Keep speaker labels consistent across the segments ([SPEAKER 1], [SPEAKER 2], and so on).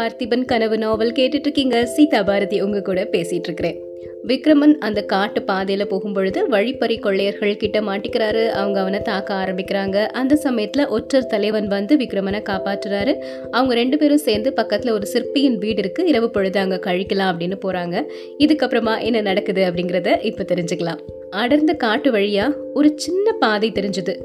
[SPEAKER 1] பார்த்திபன் கனவு நாவல் கேட்டுட்டு இருக்கீங்க சீதா பாரதி உங்க கூட பேசிட்டு இருக்கிறேன் விக்ரமன் அந்த காட்டு பாதையில் போகும்பொழுது வழிப்பறி கொள்ளையர்கள் கிட்ட மாட்டிக்கிறாரு. அவங்க அவனை தாக்க ஆரம்பிக்கிறாங்க. அந்த சமயத்தில் ஒற்றர் தலைவன் வந்து விக்ரமனை காப்பாற்றுறாரு. அவங்க ரெண்டு பேரும் சேர்ந்து பக்கத்தில் ஒரு சிற்பியின் வீடு இருக்குது இரவு பொழுது அங்கே கழிக்கலாம் அப்படின்னு போகிறாங்க இதுக்கப்புறமா என்ன நடக்குது அப்படிங்கிறத இப்போ தெரிஞ்சுக்கலாம். அடர்ந்த காட்டு வழியாக ஒரு சின்ன பாதை தெரிஞ்சுது.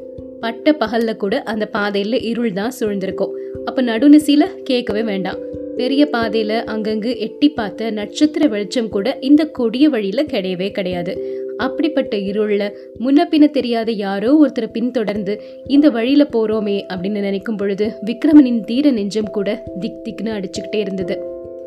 [SPEAKER 1] பட்ட பகலில் கூட அந்த பாதையில் இருள் தான் சூழ்ந்திருக்கும். அப்போ நடுநிசையில கேட்கவே வேண்டாம். பெரிய பாதையில அங்கங்கு எட்டி பார்த்த நட்சத்திர வெளிச்சம் கூட இந்த கொடிய வழியில கிடையவே கிடையாது. அப்படிப்பட்ட இருள்ல முன்ன பின்ன தெரியாத யாரோ ஒருத்தரை பின்தொடர்ந்து இந்த வழியில போறோமே அப்படின்னு நினைக்கும் பொழுது விக்ரமனின் தீர நெஞ்சம் கூட திக் திக்னு அடிச்சுக்கிட்டே இருந்தது.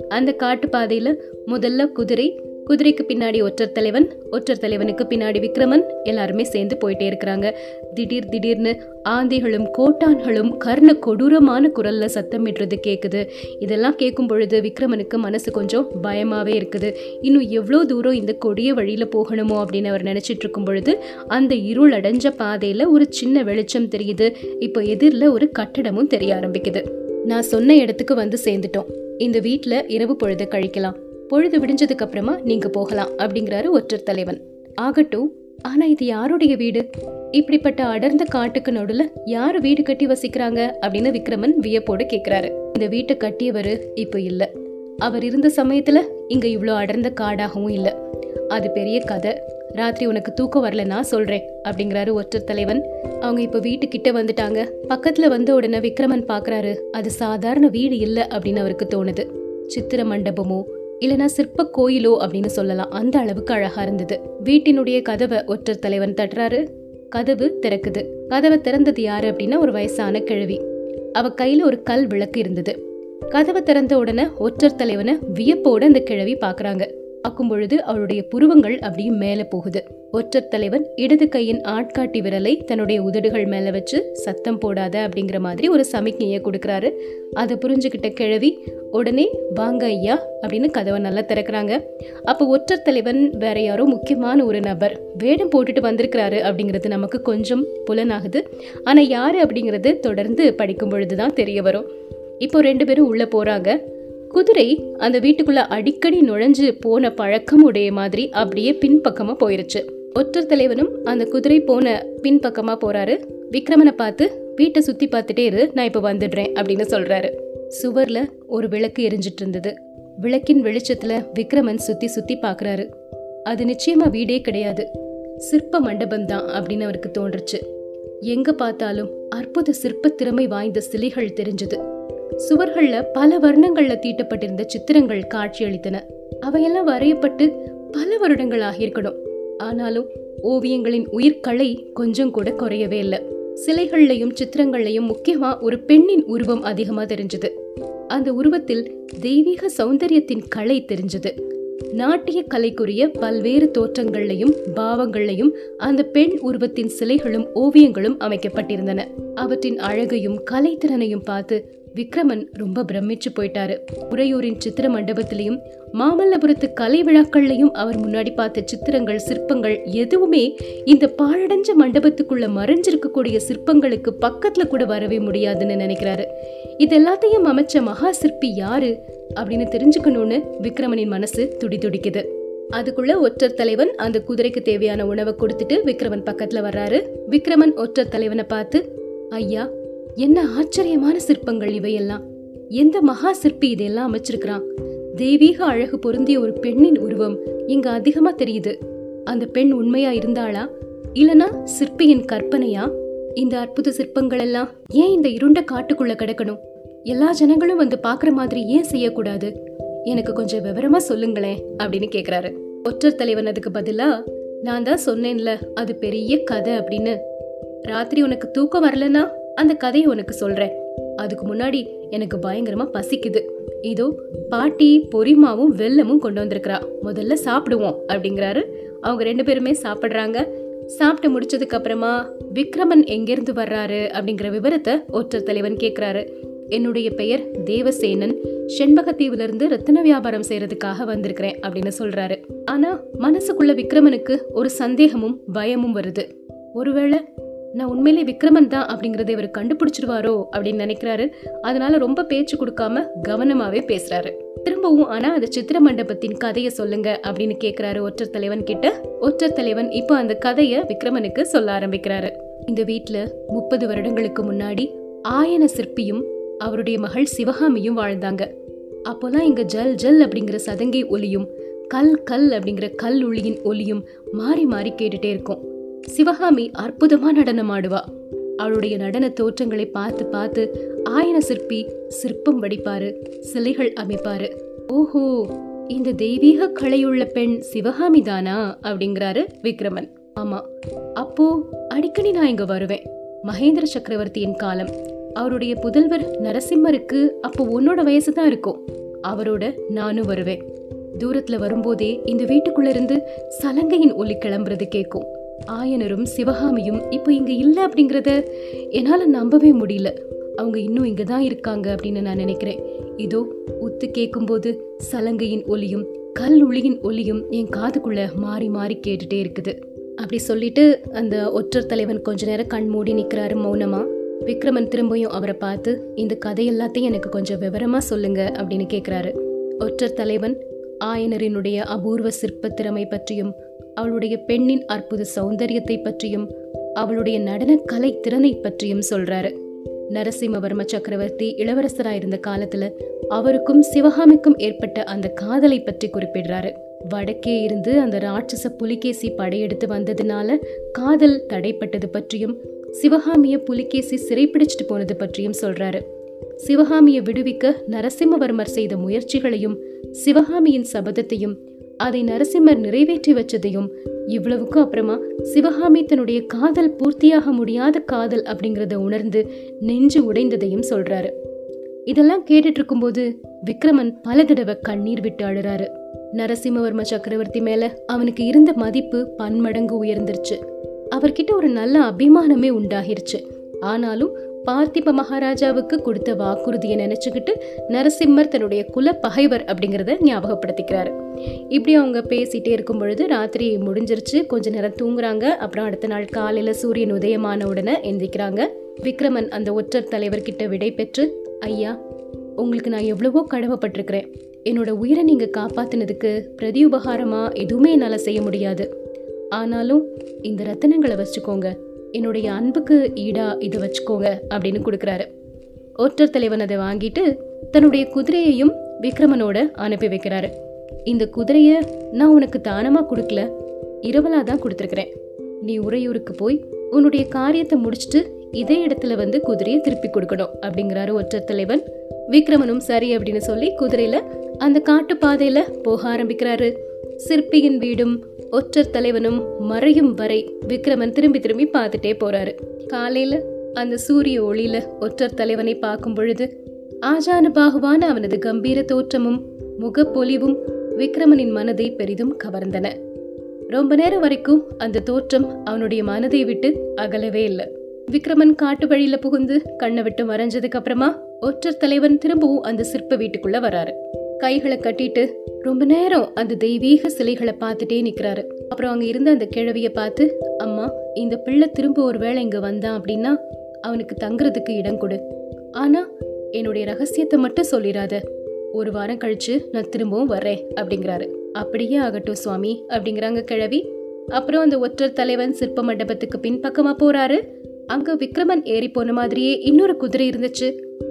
[SPEAKER 1] அந்த காட்டு பாதையில முதல்ல குதிரை குதிரைக்கு பின்னாடி ஒற்றர் தலைவன் ஒற்றர் தலைவனுக்கு பின்னாடி விக்ரமன் எல்லாருமே சேர்ந்து போயிட்டே இருக்கிறாங்க. திடீர் திடீர்னு ஆந்தைகளும் கோட்டான்களும் கர்ண கொடூரமான குரல்ல சத்தமிடுறது கேட்குது இதெல்லாம் கேட்கும் பொழுது விக்ரமனுக்கு மனசு கொஞ்சம் பயமாவே இருக்குது. இன்னும் எவ்வளோ தூரம் இந்த கொடிய வழியில போகணுமோ அப்படின்னு அவர் நினைச்சிட்டு இருக்கும் பொழுது அந்த இருள் அடைஞ்ச பாதையில ஒரு சின்ன வெளிச்சம் தெரியுது. இப்போ எதிரில் ஒரு கட்டடமும் தெரிய ஆரம்பிக்குது. நான் சொன்ன இடத்துக்கு வந்து சேர்ந்துட்டோம். இந்த வீட்டில் இரவு பொழுது கழிக்கலாம். பொழுது விடிஞ்சதுக்கு அப்புறமா நீங்க போகலாம் அப்படிங்கிறாரு ஒற்றர் தலைவன். ஆகட்டும் ஆனா இது யாருடைய வீடு? இப்படிப்பட்ட அடர்ந்த காட்டுக்கு நடுல யாரு வீடு கட்டி வசிக்கிறாங்க அப்படின்னு விக்ரமன் வியப்போடு கேக்குறாரு. இந்த வீட்டை கட்டியவர் இப்ப இல்ல. அவர் இருந்த சமயத்துல இங்க இவ்வளோ அடர்ந்த காடாகவும் இல்ல. அது பெரிய கதை. ராத்திரி உனக்கு தூக்கம் வரலன்னா சொல்றேன் அப்படிங்கிறாரு ஒற்றர் தலைவன். அவங்க இப்ப வீட்டுக்கிட்ட வந்துட்டாங்க. பக்கத்துல வந்த உடனே விக்ரமன் பாக்குறாரு அது சாதாரண வீடு இல்ல அப்படின்னு அவருக்கு தோணுது. சித்திர மண்டபமோ இல்லைனா சிற்ப கோயிலோ அப்படின்னு சொல்லலாம். அந்த அளவுக்கு அழகா இருந்தது. வீட்டினுடைய கதவை ஒற்றர் தலைவன் தட்டுறாரு. கதவு திறக்குது. கதவை திறந்தது யாரு அப்படின்னா ஒரு வயசான கிழவி. அவ கையில ஒரு கல் விளக்கு இருந்தது. கதவை திறந்த உடனே ஒற்றர் தலைவனை வியப்போட அந்த கிழவி பாக்குறாங்க. பார்க்கும் பொழுது அவருடைய புருவங்கள் அப்படியே மேல போகுது. ஒற்றர் தலைவன் இடது கையின் ஆட்காட்டி விரலை தன்னுடைய உதடுகள் மேல வச்சு சத்தம் போடாத அப்படிங்கிற மாதிரி ஒரு சமிக்ஞையை கொடுக்கறாரு. அதை புரிஞ்சுக்கிட்ட கிழவி உடனே வாங்க ஐயா அப்படின்னு கதவை நல்லா திறக்கிறாங்க. அப்போ ஒற்றர் தலைவன் வேற யாரோ முக்கியமான ஒரு நபர் வேடம் போட்டுட்டு வந்திருக்கிறாரு அப்படிங்கிறது நமக்கு கொஞ்சம் புலனாகுது. ஆனா யாரு அப்படிங்கிறது தொடர்ந்து படிக்கும் பொழுதுதான் தெரிய வரும். இப்போ ரெண்டு பேரும் உள்ள போறாங்க. குதிரை அந்த வீட்டுக்குள்ள அடிக்கடி நுழைஞ்சு போன பழக்கம் உடைய மாதிரி அப்படியே பின்பக்கமா போயிருச்சு. ஒற்றர் தலைவனும் அந்த குதிரை போன பின்பக்கமா போறாரு. விக்ரமனை பார்த்து வீட்டை சுத்தி பார்த்துட்டே இரு நான் இப்ப வந்துடுறேன் அப்படின்னு சொல்றாரு. சுவர்ல ஒரு விளக்கு எரிஞ்சிட்டு இருந்தது. விளக்கின் வெளிச்சத்துல விக்ரமன் சுத்தி சுத்தி பாக்குறாரு. அது நிச்சயமா வீடே கிடையாது. சிற்ப மண்டபம் தான் அப்படின்னு அவருக்கு தோன்றுச்சு. எங்க பார்த்தாலும் அற்புத சிற்ப திறமை வாய்ந்த சிலைகள் தெரிஞ்சது. சுவர்கள்ல பல வர்ணங்கள்ல தீட்டப்பட்டிருந்த சித்திரங்கள் காட்சியளித்தன. அவையெல்லாம் வரையப்பட்டு பல வருடங்கள் ஆகியிருக்கணும் ஆனாலும் ஓவியங்களின் உயிர்கலை கொஞ்சம் கூட குறையவே இல்லை. சிலைகள்லையும் சித்திரங்கள்லையும் முக்கியமா ஒரு பெண்ணின் உருவம் அதிகமா தெரிஞ்சது. அந்த உருவத்தில் தெய்வீக சௌந்தரியத்தின் கலை தெரிஞ்சது. நாட்டிய கலைக்குரிய பல்வேறு தோற்றங்கள்லையும் பாவங்கள்லையும் அந்த பெண் உருவத்தின் சிலைகளும் ஓவியங்களும் அமைக்கப்பட்டிருந்தன. அவற்றின் அழகையும் கலைத்திறனையும் பார்த்து விக்ரமன் ரொம்ப பிரமிச்சு போயிட்டாரு. உறையூரின் சித்திர மண்டபத்திலையும் மாமல்லபுரத்து கலை விழாக்கள்லையும் அவர் முன்னாடி பார்த்த சித்திரங்கள் சிற்பங்கள் எதுவுமே இந்த பாழடைஞ்ச மண்டபத்துக்குள்ள மறைஞ்சிருக்கக்கூடிய சிற்பங்களுக்கு பக்கத்துல கூட வரவே முடியாதுன்னு நினைக்கிறாரு. இது எல்லாத்தையும் அமைச்ச மகா சிற்பி யாரு அப்படின்னு தெரிஞ்சுக்கணும்னு விக்ரமனின் மனசு துடி துடிக்குது. அதுக்குள்ள ஒற்றர் தலைவன் அந்த குதிரைக்கு தேவையான உணவை கொடுத்துட்டு விக்ரமன் பக்கத்துல வர்றாரு. விக்ரமன் ஒற்றர் தலைவனை பார்த்து ஐயா என்ன ஆச்சரியமான சிற்பங்கள் இவையெல்லாம். எந்த மகா சிற்பி இதெல்லாம் அமைச்சிருக்கிறான்? தெய்வீக அழகு பொருந்திய ஒரு பெண்ணின் உருவம் இங்க அதிகமா தெரியுது. அந்த பெண் உண்மையா இருந்தாளா? இல்லனா சிற்பியின் கற்பனையா? இந்த அற்புத சிற்பங்கள் எல்லாம் ஏன் இந்த இருண்ட காட்டுக்குள்ள கிடக்கணும்? எல்லா ஜனங்களும் வந்து பாக்குற மாதிரி ஏன் செய்யக்கூடாது? எனக்கு கொஞ்சம் விவரமா சொல்லுங்களேன் அப்படின்னு கேக்குறாரு. ஒற்றர் தலைவன் அதுக்கு பதிலா நான் தான் சொன்னேன்ல அது பெரிய கதை அப்படின்னு. ராத்திரி உனக்கு தூக்கம் வரலனா? அந்த கதையை உனக்கு சொல்றேன். அதுக்கு முன்னாடி எனக்கு பயங்கரமா பசிக்குது. இதோ பாட்டி பொரிமாவும் வெல்லமும் கொண்டு வந்திருக்கிறா. முதல்ல சாப்பிடுவோம் அப்படிங்கிறாரு. அவங்க ரெண்டு பேருமே சாப்பிட்றாங்க. சாப்பிட்டு முடிச்சதுக்கு அப்புறமா விக்ரமன் எங்கிருந்து வர்றாரு அப்படிங்கிற விவரத்தை ஒற்றர் தலைவன் கேட்குறாரு என்னுடைய பெயர் தேவசேனன். செண்பகத்தீவுல இருந்து ரத்தின வியாபாரம் செய்யறதுக்காக வந்திருக்கிறேன் அப்படின்னு சொல்றாரு. ஆனா மனசுக்குள்ள விக்ரமனுக்கு ஒரு சந்தேகமும் பயமும் வருது. ஒருவேளை நான் உண்மையிலே விக்ரமன் தான் அப்படிங்கறத இவர் கண்டுபிடிச்சிருவாரோ அப்படின்னு நினைக்கிறாரு. அதனால ரொம்ப பேச்சு கொடுக்காம கவனமாவே பேசுறாரு. திரும்பவும் ஆனா அந்த சித்திர மண்டபத்தின் கதையை சொல்லுங்க அப்படின்னு கேக்குறாரு ஒற்றர் தலைவன் கிட்ட. ஒற்றர் தலைவன் இப்போ அந்த கதைய விக்ரமனுக்கு சொல்ல ஆரம்பிக்கிறாரு. இந்த வீட்டுல முப்பது வருடங்களுக்கு முன்னாடி ஆயன சிற்பியும் அவருடைய மகள் சிவகாமியும் வாழ்ந்தாங்க. அப்போலாம் இங்க ஜல் ஜல் அப்படிங்கிற சதங்கை ஒலியும் கல் கல் அப்படிங்கிற கல் ஒளியின் ஒலியும் மாறி மாறி கேட்டுட்டே இருக்கும். சிவகாமி அற்புதமா நடனம் ஆடுவா. அவளுடைய நடன தோற்றங்களை பார்த்து பார்த்து ஆயன சிற்பி சிற்பம் வடிப்பாரு சிலைகள் அமைப்பாரு. ஓஹோ இந்த தெய்வீக கலையுள்ள பெண் சிவகாமி தானா? அப்படிங்கிறாரு விக்ரமன். ஆமா அப்போ அடிக்கடி நான் இங்க வருவேன். மகேந்திர சக்கரவர்த்தியின் காலம். அவருடைய புதல்வர் நரசிம்மருக்கு அப்போ உன்னோட வயசு தான் இருக்கும். அவரோட நானும் வருவேன். தூரத்துல வரும்போதே இந்த வீட்டுக்குள்ள இருந்து சலங்கையின் ஒலி கிளம்புறது கேட்கும் ஆயனரும் சிவகாமியும் இப்போ இங்கே இல்லை அப்படிங்கிறத என்னால் நம்பவே முடியல. அவங்க இன்னும் இங்கே தான் இருக்காங்க அப்படின்னு நான் நினைக்கிறேன். இதோ உத்து கேட்கும்போது சலங்கையின் ஒலியும் கல் ஒளியின் ஒலியும் என் காதுக்குள்ளே மாறி மாறி கேட்டுட்டே இருக்குது. அப்படி சொல்லிட்டு அந்த ஒற்றர் தலைவன் கொஞ்ச நேரம் கண் மூடி நிற்கிறாரு மௌனமா. விக்ரமன் திரும்பியும் அவரை பார்த்து இந்த கதை எல்லாத்தையும் எனக்கு கொஞ்சம் விவரமாக சொல்லுங்க அப்படின்னு கேட்குறாரு ஒற்றர் தலைவன் ஆயனரினுடைய அபூர்வ சிற்ப திறமை பற்றியும் அவளுடைய பெண்ணின் அற்புத சௌந்தரியத்தை பற்றியும் அவளுடைய நடன கலை திறனை பற்றியும் சொல்றாரு. நரசிம்மவர்ம சக்கரவர்த்தி இளவரசராயிருந்த காலத்துல அவருக்கும் சிவகாமிக்கும் ஏற்பட்ட அந்த காதலை பற்றி குறிப்பிடுறாரு. வடக்கே இருந்து அந்த ராட்சச புலிகேசி படையெடுத்து வந்ததுனால காதல் தடைப்பட்டது பற்றியும் சிவகாமிய புலிகேசி சிறைப்பிடிச்சிட்டு போனது பற்றியும் சொல்றாரு. சிவகாமியை விடுவிக்க நரசிம்மவர்மர் செய்த முயற்சிகளையும் சிவகாமியின் சபதத்தையும் அதை நரசிம்மர் நிறைவேற்றி வச்சதையும் இவ்வளவுக்கும் அப்புறமா சிவகாமி தன்னுடைய காதல் பூர்த்தியாக முடியாத காதல் அப்படிங்கிறத உணர்ந்து நெஞ்சு உடைந்ததையும் சொல்றாரு. இதெல்லாம் கேட்டுட்டு இருக்கும்போது விக்ரமன் பல தடவை கண்ணீர் விட்டு அழுறாரு. நரசிம்மவர்ம சக்கரவர்த்தி மேல அவனுக்கு இருந்த மதிப்பு பன்மடங்கு உயர்ந்துருச்சு. அவர்கிட்ட ஒரு நல்ல அபிமானமே உண்டாகிருச்சு. ஆனாலும் பார்த்திப மகாராஜாவுக்கு கொடுத்த வாக்குறுதியை நினைச்சுக்கிட்டு நரசிம்மர் தன்னுடைய குல பகைவர் அப்படிங்கிறத ஞாபகப்படுத்திக்கிறாரு. இப்படி அவங்க பேசிட்டே இருக்கும் பொழுது ராத்திரி முடிஞ்சிருச்சு கொஞ்ச நேரம் தூங்குறாங்க. அப்புறம் அடுத்த நாள் காலையில சூரியன் உதயமான உடனே எந்திரிக்கிறாங்க. விக்ரமன் அந்த ஒற்றர் தலைவர்கிட்ட விடை பெற்று ஐயா உங்களுக்கு நான் எவ்வளவோ கடமைப்பட்டிருக்கிறேன். என்னோட உயிரை நீங்க காப்பாத்தினதுக்கு பிரதியுபகாரமாக எதுவுமே என்னால் செய்ய முடியாது. ஆனாலும் இந்த ரத்தினங்களை வச்சுக்கோங்க. என்னுடைய அன்புக்கு ஈடா இதை வச்சுக்கோங்க அப்படின்னு கொடுக்குறாரு. ஒற்றர் தலைவன் அதை வாங்கிட்டு தன்னுடைய குதிரையையும் விக்ரமனோட அனுப்பி வைக்கிறாரு. இந்த குதிரையை நான் உனக்கு தானமாக கொடுக்கல? இரவலாக தான் கொடுத்துருக்குறேன். நீ உறையூருக்கு போய் உன்னுடைய காரியத்தை முடிச்சுட்டு இதே இடத்துல வந்து குதிரையை திருப்பி கொடுக்கணும் அப்படிங்கிறாரு ஒற்றர் தலைவன். விக்ரமனும் சரி அப்படின்னு சொல்லி குதிரையில் அந்த காட்டு பாதையில் போக ஆரம்பிக்கிறாரு. சிற்பியின் வீடும் ஒற்றர் தலைவனும் மறையும் வரை விக்ரமன் திரும்பி திரும்பி பார்த்துட்டே போறாரு. காலையில அந்த சூரிய ஒளியில ஒற்றர் தலைவனை பார்க்கும் பொழுது ஆஜான பாகுவான அவனது கம்பீர தோற்றமும் முகப்பொலிவும் விக்ரமனின் மனதை பெரிதும் கவர்ந்தன. ரொம்ப நேரம் வரைக்கும் அந்த தோற்றம் அவனுடைய மனதை விட்டு அகலவே இல்லை. விக்ரமன் காட்டு வழியில புகுந்து கண்ணை விட்டு மறைஞ்சதுக்கு அப்புறமா ஒற்றர் தலைவன் திரும்பவும் அந்த சிற்ப வீட்டுக்குள்ள வராரு. கைகளை கட்டிட்டு ரொம்ப நேரம் அந்த தெய்வீக சிலைகளை பார்த்துட்டே நிற்கிறாரு அப்புறம் அங்கே இருந்த அந்த கிழவியை பார்த்து அம்மா இந்த பிள்ளை திரும்ப ஒரு வேளை இங்கே வந்தான் அப்படின்னா அவனுக்கு தங்குறதுக்கு இடம் கொடு. ஆனால் என்னுடைய ரகசியத்தை மட்டும் சொல்லிடாத. ஒரு வாரம் கழிச்சு நான் திரும்பவும் வரேன் அப்படிங்கிறாரு. அப்படியே ஆகட்டும் சுவாமி அப்படிங்கிறாங்க கிழவி. அப்புறம் அந்த ஒற்றர் தலைவன் சிற்ப மண்டபத்துக்கு பின்பக்கமாக போறாரு. அங்க விக்ரமன் ஏறி போன மாதிரியே இன்னொரு குதிரை இருந்துச்சு.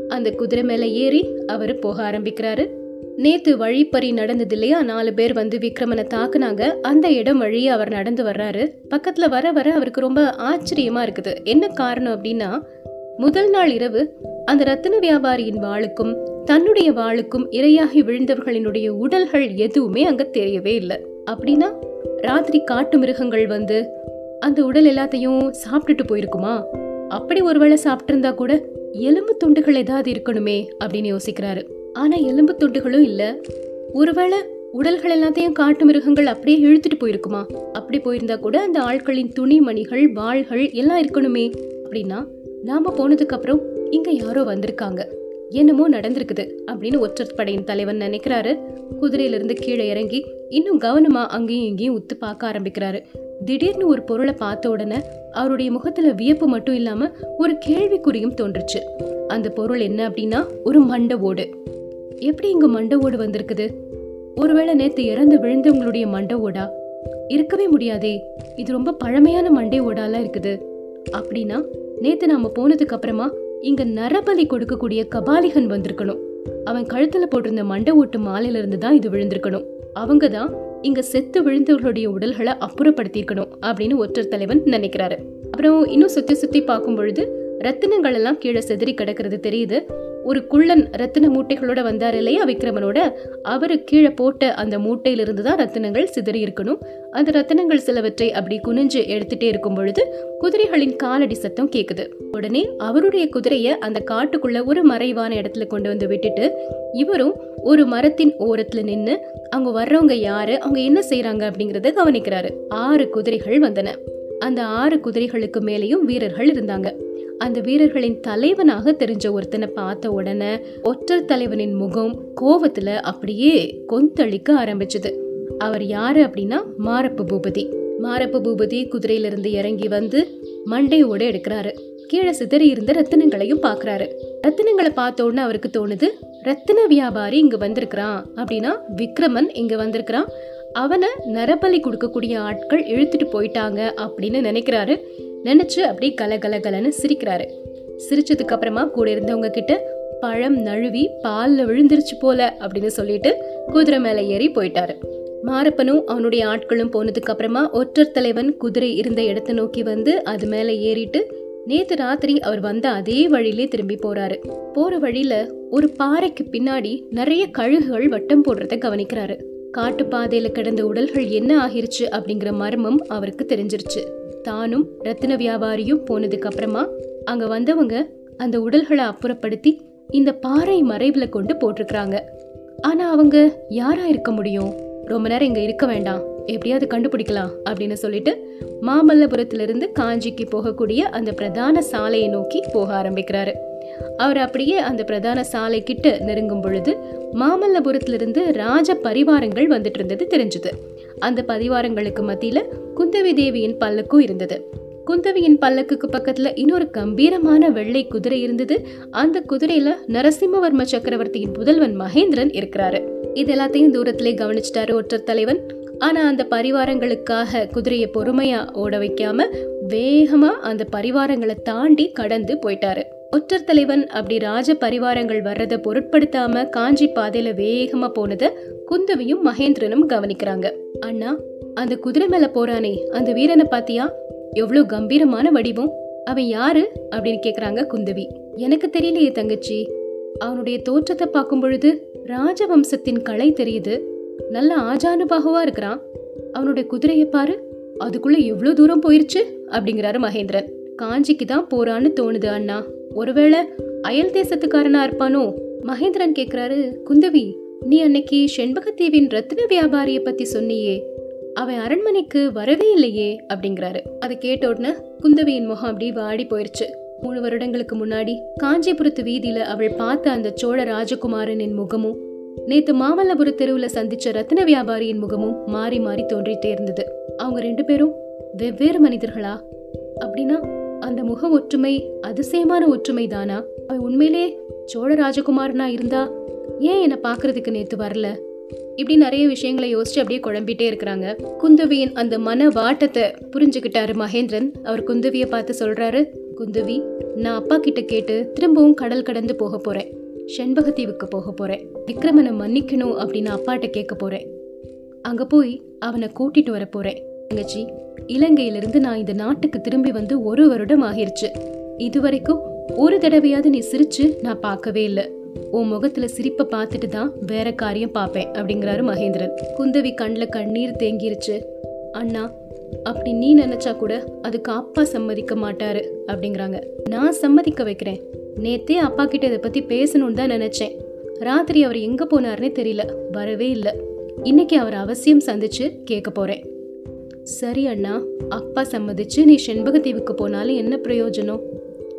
[SPEAKER 1] அந்த குதிரை மேல ஏறி அவர் போக ஆரம்பிக்கிறாரு. நேத்து வழிப்பறி நடந்தது இல்லையா நாலு பேர் வந்து விக்ரமனை தாக்குனாங்க. அந்த இடம் வழியே அவர் நடந்து வர்றாரு. பக்கத்துல வர வர அவருக்கு ரொம்ப ஆச்சரியமா இருக்குது. என்ன காரணம் அப்படின்னா முதல் நாள் இரவு அந்த ரத்தின வியாபாரியின் வாளுக்கும் தன்னுடைய வாளுக்கும் இரையாகி விழுந்தவர்களினுடைய உடல்கள் எதுவுமே அங்க தெரியவே இல்லை. அப்படின்னா ராத்திரி காட்டு மிருகங்கள் வந்து அந்த உடல் எல்லாத்தையும் சாப்பிட்டுட்டு போயிருக்குமா? அப்படி ஒருவேளை சாப்பிட்டிருந்தா கூட எலும்பு துண்டுகள் ஏதாவது இருக்கணுமே அப்படின்னு யோசிக்கிறாரு. ஆனா எலும்பு துண்டுகளும் இல்ல. ஒருவேளை உடல்கள் எல்லாத்தையும் காட்டு மிருகங்கள் அப்படியே இழுத்துட்டு போயிருக்குமா? அப்படி போயிருந்தா கூட அந்த ஆட்களின் துணிமணிகள் வாள்கள் எல்லாம் இருக்கணுமே அப்படின்னா நாம போனதுக்கு அப்புறம் இங்க யாரோ வந்திருக்காங்க. என்னமோ நடந்திருக்குது அப்படின்னு ஒற்றர் படையின் தலைவன் நினைக்கிறாரு. குதிரையிலிருந்து கீழே இறங்கி இன்னும் கவனமா அங்கேயும் இங்கேயும் உத்து பார்க்க ஆரம்பிக்கிறாரு. திடீர்னு ஒரு பொருளை பார்த்த உடனே அவருடைய முகத்துல வியப்பு மட்டும் இல்லாம ஒரு கேள்விக்குறியும் தோன்றுச்சு. அந்த பொருள் என்ன அப்படின்னா ஒரு மண்ட ஓடு. எப்படி இங்க மண்ட ஓடு வந்திருக்குது? ஒருவேளை நேத்து இறந்து விழுந்தவங்களுடைய மண்ட ஓடா? இருக்கவே முடியாதே. இது ரொம்ப பழமையான மண்டை ஓடாலாம் இருக்குது. அப்படின்னா நேத்து நாம போனதுக்கு அப்புறமா இங்க நரபலி கொடுக்கக்கூடிய கபாலிகன் வந்திருக்கணும். அவன் கழுத்துல போட்டிருந்த மண்டை ஓட்டு மாலையில இருந்து தான் இது விழுந்திருக்கணும். அவங்க தான் இங்க செத்து விழுந்தவர்களுடைய உடல்களை அப்புறப்படுத்தியிருக்கணும் அப்படின்னு ஒற்றர் தலைவன் நினைக்கிறாரு. அப்புறம் இன்னும் சுத்தி சுத்தி பார்க்கும் பொழுது ரத்தினங்கள் எல்லாம் கீழே செதறி கிடக்கிறது தெரியுது. ஒரு குள்ளன் ரத்தின மூட்டைகளோட வந்தார் இல்லையா விக்ரமனோட? அவர் கீழே போட்ட அந்த மூட்டையிலிருந்து தான் ரத்தினங்கள் சிதறி இருக்கணும் அந்த ரத்தினங்கள் சிலவற்றை அப்படி குனிஞ்சு எடுத்துட்டே இருக்கும் பொழுது குதிரைகளின் காலடி சத்தம் கேக்குது. உடனே அவருடைய குதிரையை அந்த காட்டுக்குள்ள ஒரு மறைவான இடத்துல கொண்டு வந்து விட்டுட்டு இவரும் ஒரு மரத்தின் ஓரத்துல நின்னு அவங்க வர்றவங்க யாரு? அவங்க என்ன செய்யறாங்க அப்படிங்கறத கவனிக்கிறாரு. ஆறு குதிரைகள் வந்தன. அந்த ஆறு குதிரைகளுக்கு மேலேயும் வீரர்கள் இருந்தாங்க. அந்த வீரர்களின் தலைவனாக தெரிஞ்ச ஒருத்தனை பார்த்த உடனே ஒற்றர் தலைவனின் முகம் கோவத்துல அப்படியே கொந்தளிக்க ஆரம்பிச்சது. அவர் யாரு அப்படின்னா மாரப்பு பூபதி. மாரப்பு பூபதி குதிரையிலிருந்து இறங்கி வந்து மண்டையோட எடுக்கிறாரு. கீழே சிதறி இருந்த ரத்தினங்களையும் பாக்குறாரு ரத்தினங்களை பார்த்த உடனே அவருக்கு தோணுது ரத்தின வியாபாரி இங்க வந்திருக்கிறான் அப்படின்னா விக்ரமன் இங்க வந்திருக்கிறான். அவனை நரபலி கொடுக்கக்கூடிய ஆட்கள் இழுத்துட்டு போயிட்டாங்க அப்படின்னு நினைக்கிறாரு. நினச்சி அப்படியே கல கல கலன்னு சிரிக்கிறாரு. சிரிச்சதுக்கு அப்புறமா கூட இருந்தவங்க கிட்ட பழம் நழுவி பால்ல விழுந்துருச்சு போல அப்படின்னு சொல்லிட்டு குதிரை மேலே ஏறி போயிட்டாரு. மாரப்பனும் அவனுடைய ஆட்களும் போனதுக்கு அப்புறமா ஒற்றர் தலைவன் குதிரை இருந்த இடத்தை நோக்கி வந்து அது மேலே ஏறிட்டு நேத்து ராத்திரி அவர் வந்த அதே வழியிலே திரும்பி போறாரு. போற வழியில ஒரு பாறைக்கு பின்னாடி நிறைய கழுகுகள் வட்டம் போடுறத கவனிக்கிறாரு. காட்டு பாதையில கிடந்த உடல்கள் என்ன ஆகிருச்சு அப்படிங்கிற மர்மம் அவருக்கு தெரிஞ்சிருச்சு. தானும் ரத்தின வியாபாரியும் போனதுக்கு அப்புறமா அங்க வந்தவங்க அந்த உடல்களை அப்புறப்படுத்தி இந்த பாறை மறைவுல கொண்டு போட்டிருக்கிறாங்க. ஆனா அவங்க யாரா இருக்க முடியும்? ரொம்ப நேரம் இங்க இருக்க வேண்டாம். எப்படியாவது கண்டுபிடிக்கலாம் அப்படின்னு சொல்லிட்டு மாமல்லபுரத்திலிருந்து காஞ்சிக்கு போகக்கூடிய அந்த பிரதான சாலையை நோக்கி போக ஆரம்பிக்கிறாரு. அவர் அப்படியே அந்த பிரதான சாலை கிட்ட நெருங்கும் பொழுது மாமல்லபுரத்திலிருந்து ராஜ பரிவாரங்கள் வந்துட்டு இருந்தது தெரிஞ்சது. அந்த பதிவாரங்களுக்கு மத்தியில குந்தவி தேவியின் பல்லக்கும் இருந்தது. குந்தவியின் பல்லக்குக்கு பக்கத்துல இன்னொரு கம்பீரமான வெள்ளை குதிரை இருந்தது. அந்த குதிரையில நரசிம்மவர்ம சக்கரவர்த்தியின் புதல்வன் மகேந்திரன் இருக்கிறாரு. இது எல்லாத்தையும் தூரத்திலே கவனிச்சிட்டாரு ஒற்றர் தலைவன். ஆனா அந்த பரிவாரங்களுக்காக குதிரையை பொறுமையா ஓட வைக்காம வேகமா அந்த பரிவாரங்களை தாண்டி கடந்து போயிட்டாரு. ஒற்றர் தலைவன் அப்படி ராஜ பரிவாரங்கள் வர்றதை பொருட்படுத்தாம காஞ்சி பாதையில வேகமா போனத குந்தவியும் மகேந்திரனும் கவனிக்கிறாங்க. அண்ணா அந்த குதிரை மேல போறானே அந்த வீரனை பாத்தியா? எவ்வளவு கம்பீரமான வடிவம். அவன் யாரு? அப்படின்னு கேக்குறாங்க குந்தவி. எனக்கு தெரியலையே தங்கச்சி. அவனுடைய தோற்றத்தை பார்க்கும் பொழுது ராஜவம்சத்தின் கலை தெரியுது. நல்ல ஆஜானுபாகுவா இருக்கிறான். அவனுடைய குதிரையை பாரு அதுக்குள்ள எவ்வளவு தூரம் போயிருச்சு? அப்படிங்கிறாரு மகேந்திரன். காஞ்சிக்கு தான் போறான்னு தோணுது அண்ணா. ஒருவேளை அயல் தேசத்துக்காரனா இருப்பானோ? மகேந்திரன் கேக்குறாரு குந்தவி நீ அன்னைக்கு செண்பகத்தீவின் ரத்தின வியாபாரியை பத்தி சொன்னியே. அவன் அரண்மனைக்கு வரவே இல்லையே அப்படிங்கிறாரு. அதை கேட்ட உடனே குந்தவியின் முகம் அப்படி வாடி போயிருச்சு. மூணு வருடங்களுக்கு முன்னாடி காஞ்சிபுரத்து வீதியில அவள் பார்த்த அந்த சோழ ராஜகுமாரனின் முகமும் நேத்து மாமல்லபுர தெருவுல சந்திச்ச ரத்தின வியாபாரியின் முகமும் மாறி மாறி தோன்றிட்டே இருந்தது. அவங்க ரெண்டு பேரும் வெவ்வேறு மனிதர்களா? அப்படின்னா அந்த முக ஒற்றுமை அதிசயமான ஒற்றுமை தானா? அவன் உண்மையிலே சோழ ராஜகுமாரனா இருந்தா ஏன் என்னை பார்க்கறதுக்கு நேற்று வரல? இப்படி நிறைய விஷயங்களை யோசிச்சு அப்படியே குழம்பிட்டே இருக்கிறாங்க. குந்தவியின் அந்த மன வாட்டத்தை புரிஞ்சுக்கிட்டாரு மகேந்திரன். அவர் குந்தவியை பார்த்து சொல்றாரு குந்தவி நான் அப்பா கிட்ட கேட்டு திரும்பவும் கடல் கடந்து போக போறேன். செண்பகத்தீவுக்கு போக போறேன். விக்ரமனை மன்னிக்கணும் அப்படின்னு அப்பாட்ட கேட்க போறேன். அங்க போய் அவனை கூட்டிட்டு வர போறேன். தங்கச்சி இலங்கையிலிருந்து நான் இந்த நாட்டுக்கு திரும்பி வந்து ஒரு வருடம் ஆகிருச்சு. இதுவரைக்கும் ஒரு தடவையாவது நீ சிரிச்சு நான் பார்க்கவே இல்லை. உன் முகத்துல சிரிப்பை பார்த்துட்டு தான் வேற காரியம் பார்ப்பேன் அப்படிங்கிறாரு மகேந்திரன். குந்தவி கண்ணில் கண்ணீர் தேங்கிருச்சு. அண்ணா அப்படி நீ நினைச்சா கூட அதுக்கு அப்பா சம்மதிக்க மாட்டாரு அப்படிங்கிறாங்க. நான் சம்மதிக்க வைக்கிறேன். நேத்தே அப்பா கிட்ட இதை பத்தி பேசணும்னு தான் நினைச்சேன். ராத்திரி அவர் எங்க போனார்னே தெரியல. வரவே இல்லை. இன்னைக்கு அவர் அவசியம் சந்திச்சு கேட்க போறேன். சரி அண்ணா அப்பா சம்மதிச்சு நீ செண்பகத்தீவுக்கு போனாலும் என்ன பிரயோஜனம்?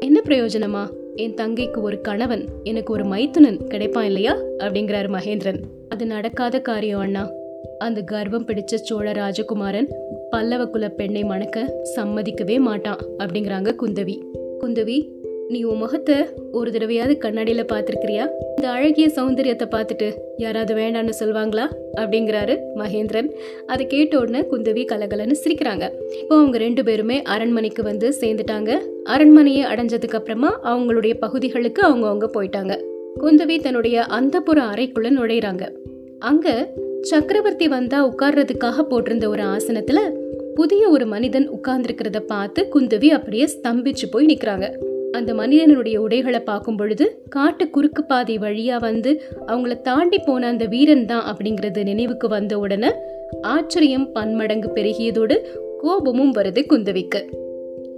[SPEAKER 1] என்ன பிரயோஜனமா? என் தங்கைக்கு ஒரு கணவன் எனக்கு ஒரு மைத்துனன் கிடைப்பான் இல்லையா? அப்படிங்கிறாரு மகேந்திரன். அது நடக்காத காரியம் அண்ணா. அந்த கர்வம் பிடிச்ச சோழ ராஜகுமாரன் பல்லவ குல பெண்ணை மணக்க சம்மதிக்கவே மாட்டான் அப்படிங்கிறாங்க குந்தவி. குந்தவி நீ உன் முகத்தை ஒரு தடவையாவது கண்ணாடியில் பார்த்துருக்கிறியா? இந்த அழகிய சௌந்தரியத்தை பார்த்துட்டு யாராவது வேண்டான்னு சொல்லுவாங்களா அப்படிங்கிறாரு மகேந்திரன். அதை கேட்ட உடனே குந்தவி கலகலன்னு சிரிக்கிறாங்க. இப்போ அவங்க ரெண்டு பேருமே அரண்மனைக்கு வந்து சேர்ந்துட்டாங்க. அரண்மனையை அடைஞ்சதுக்கு அப்புறமா அவங்களுடைய பகுதிகளுக்கு அவங்க அவங்க போயிட்டாங்க. குந்தவி தன்னுடைய அந்தப்புற அறைக்குள்ள நுழையிறாங்க. அங்க சக்கரவர்த்தி வந்தா உட்கார்றதுக்காக போட்டிருந்த ஒரு ஆசனத்துல புதிய ஒரு மனிதன் உட்கார்ந்துருக்கிறத பார்த்து குந்தவி அப்படியே ஸ்தம்பிச்சு போய் நிக்கிறாங்க. அந்த மனிதனுடைய உடைகளை பார்க்கும் பொழுது காட்டு குறுக்கு பாதை வழியா வந்து அவங்கள தாண்டி போன அந்த வீரன் தான் அப்படிங்கிறது நினைவுக்கு வந்த உடனே ஆச்சரியம் பன்மடங்கு பெருகியதோடு கோபமும் வருது குந்தவிக்கு.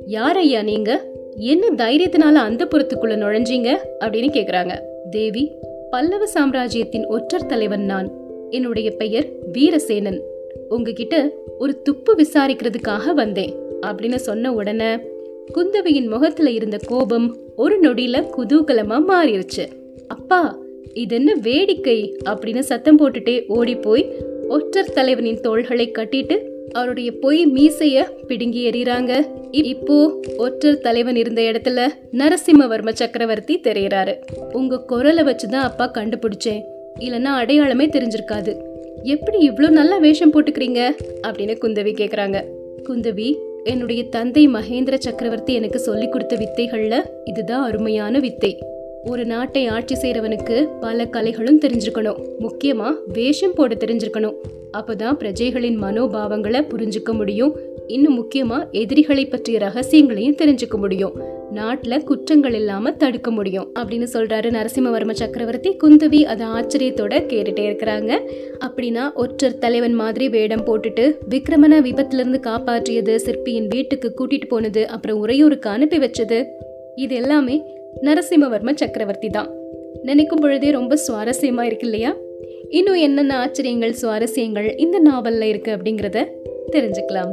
[SPEAKER 1] யாரையா நீங்க? என்ன தைரியத்தினால அந்த புறத்துக்குள்ள நுழைஞ்சீங்க? அப்படின்னு கேக்குறாங்க. தேவி பல்லவ சாம்ராஜ்யத்தின் ஒற்றர் தலைவன் நான். என்னுடைய பெயர் வீரசேனன். உங்ககிட்ட ஒரு துப்பு விசாரிக்கிறதுக்காக வந்தேன். அப்படின்னு சொன்ன உடனே குந்தவையின் முகத்துல இருந்த கோபம் ஒரு நொடியில குதூகலமா மாறிடுச்சு அப்பா இது என்ன வேடிக்கை அப்படின்னு சத்தம் போட்டுட்டே ஓடி போய் ஒற்றர் தலைவனின் தோள்களை கட்டிட்டு அவருடைய பொய் மீசைய பிடுங்கி எறிகிறாங்க இப்போ ஒற்றர் தலைவன் இருந்த இடத்துல நரசிம்மவர்ம சக்கரவர்த்தி தெரியறாரு. உங்க குரலை வச்சுதான் அப்பா கண்டுபிடிச்சேன். இல்லைன்னா அடையாளமே தெரிஞ்சிருக்காது. எப்படி இவ்வளோ நல்லா வேஷம் போட்டுக்கிறீங்க? அப்படின்னு குந்தவி கேக்குறாங்க. குந்தவி என்னுடைய தந்தை மகேந்திர சக்கரவர்த்தி எனக்கு சொல்லி கொடுத்த வித்தைகள்ல இதுதான் அருமையான வித்தை. ஒரு நாட்டை ஆட்சி செய்யறவனுக்கு பல கலைகளும் தெரிஞ்சுக்கணும் முக்கியமா வேஷம் போட தெரிஞ்சிருக்கணும். அப்பதான் பிரஜைகளின் மனோபாவங்களை புரிஞ்சுக்க முடியும். இன்னும் முக்கியமா எதிரிகளை பற்றிய ரகசியங்களையும் தெரிஞ்சுக்க முடியும். நாட்டில் குற்றங்கள் இல்லாமல் தடுக்க முடியும் அப்படின்னு சொல்கிறாரு நரசிம்மவர்ம சக்கரவர்த்தி. குந்தவி அதை ஆச்சரியத்தோட கேட்டுட்டே இருக்கிறாங்க. அப்படின்னா ஒற்றர் தலைவன் மாதிரி வேடம் போட்டுட்டு விக்ரமனை விபத்துலேருந்து காப்பாற்றியது சிற்பியின் வீட்டுக்கு கூட்டிகிட்டு போனது அப்புறம் உறையூருக்கு அனுப்பி வச்சது. இது எல்லாமே நரசிம்மவர்ம சக்கரவர்த்தி தான். நினைக்கும் பொழுதே ரொம்ப சுவாரஸ்யமாக இருக்கு இல்லையா? இன்னும் என்னென்ன ஆச்சரியங்கள் சுவாரஸ்யங்கள் இந்த நாவலில் இருக்குது அப்படிங்கிறத தெரிஞ்சுக்கலாம்.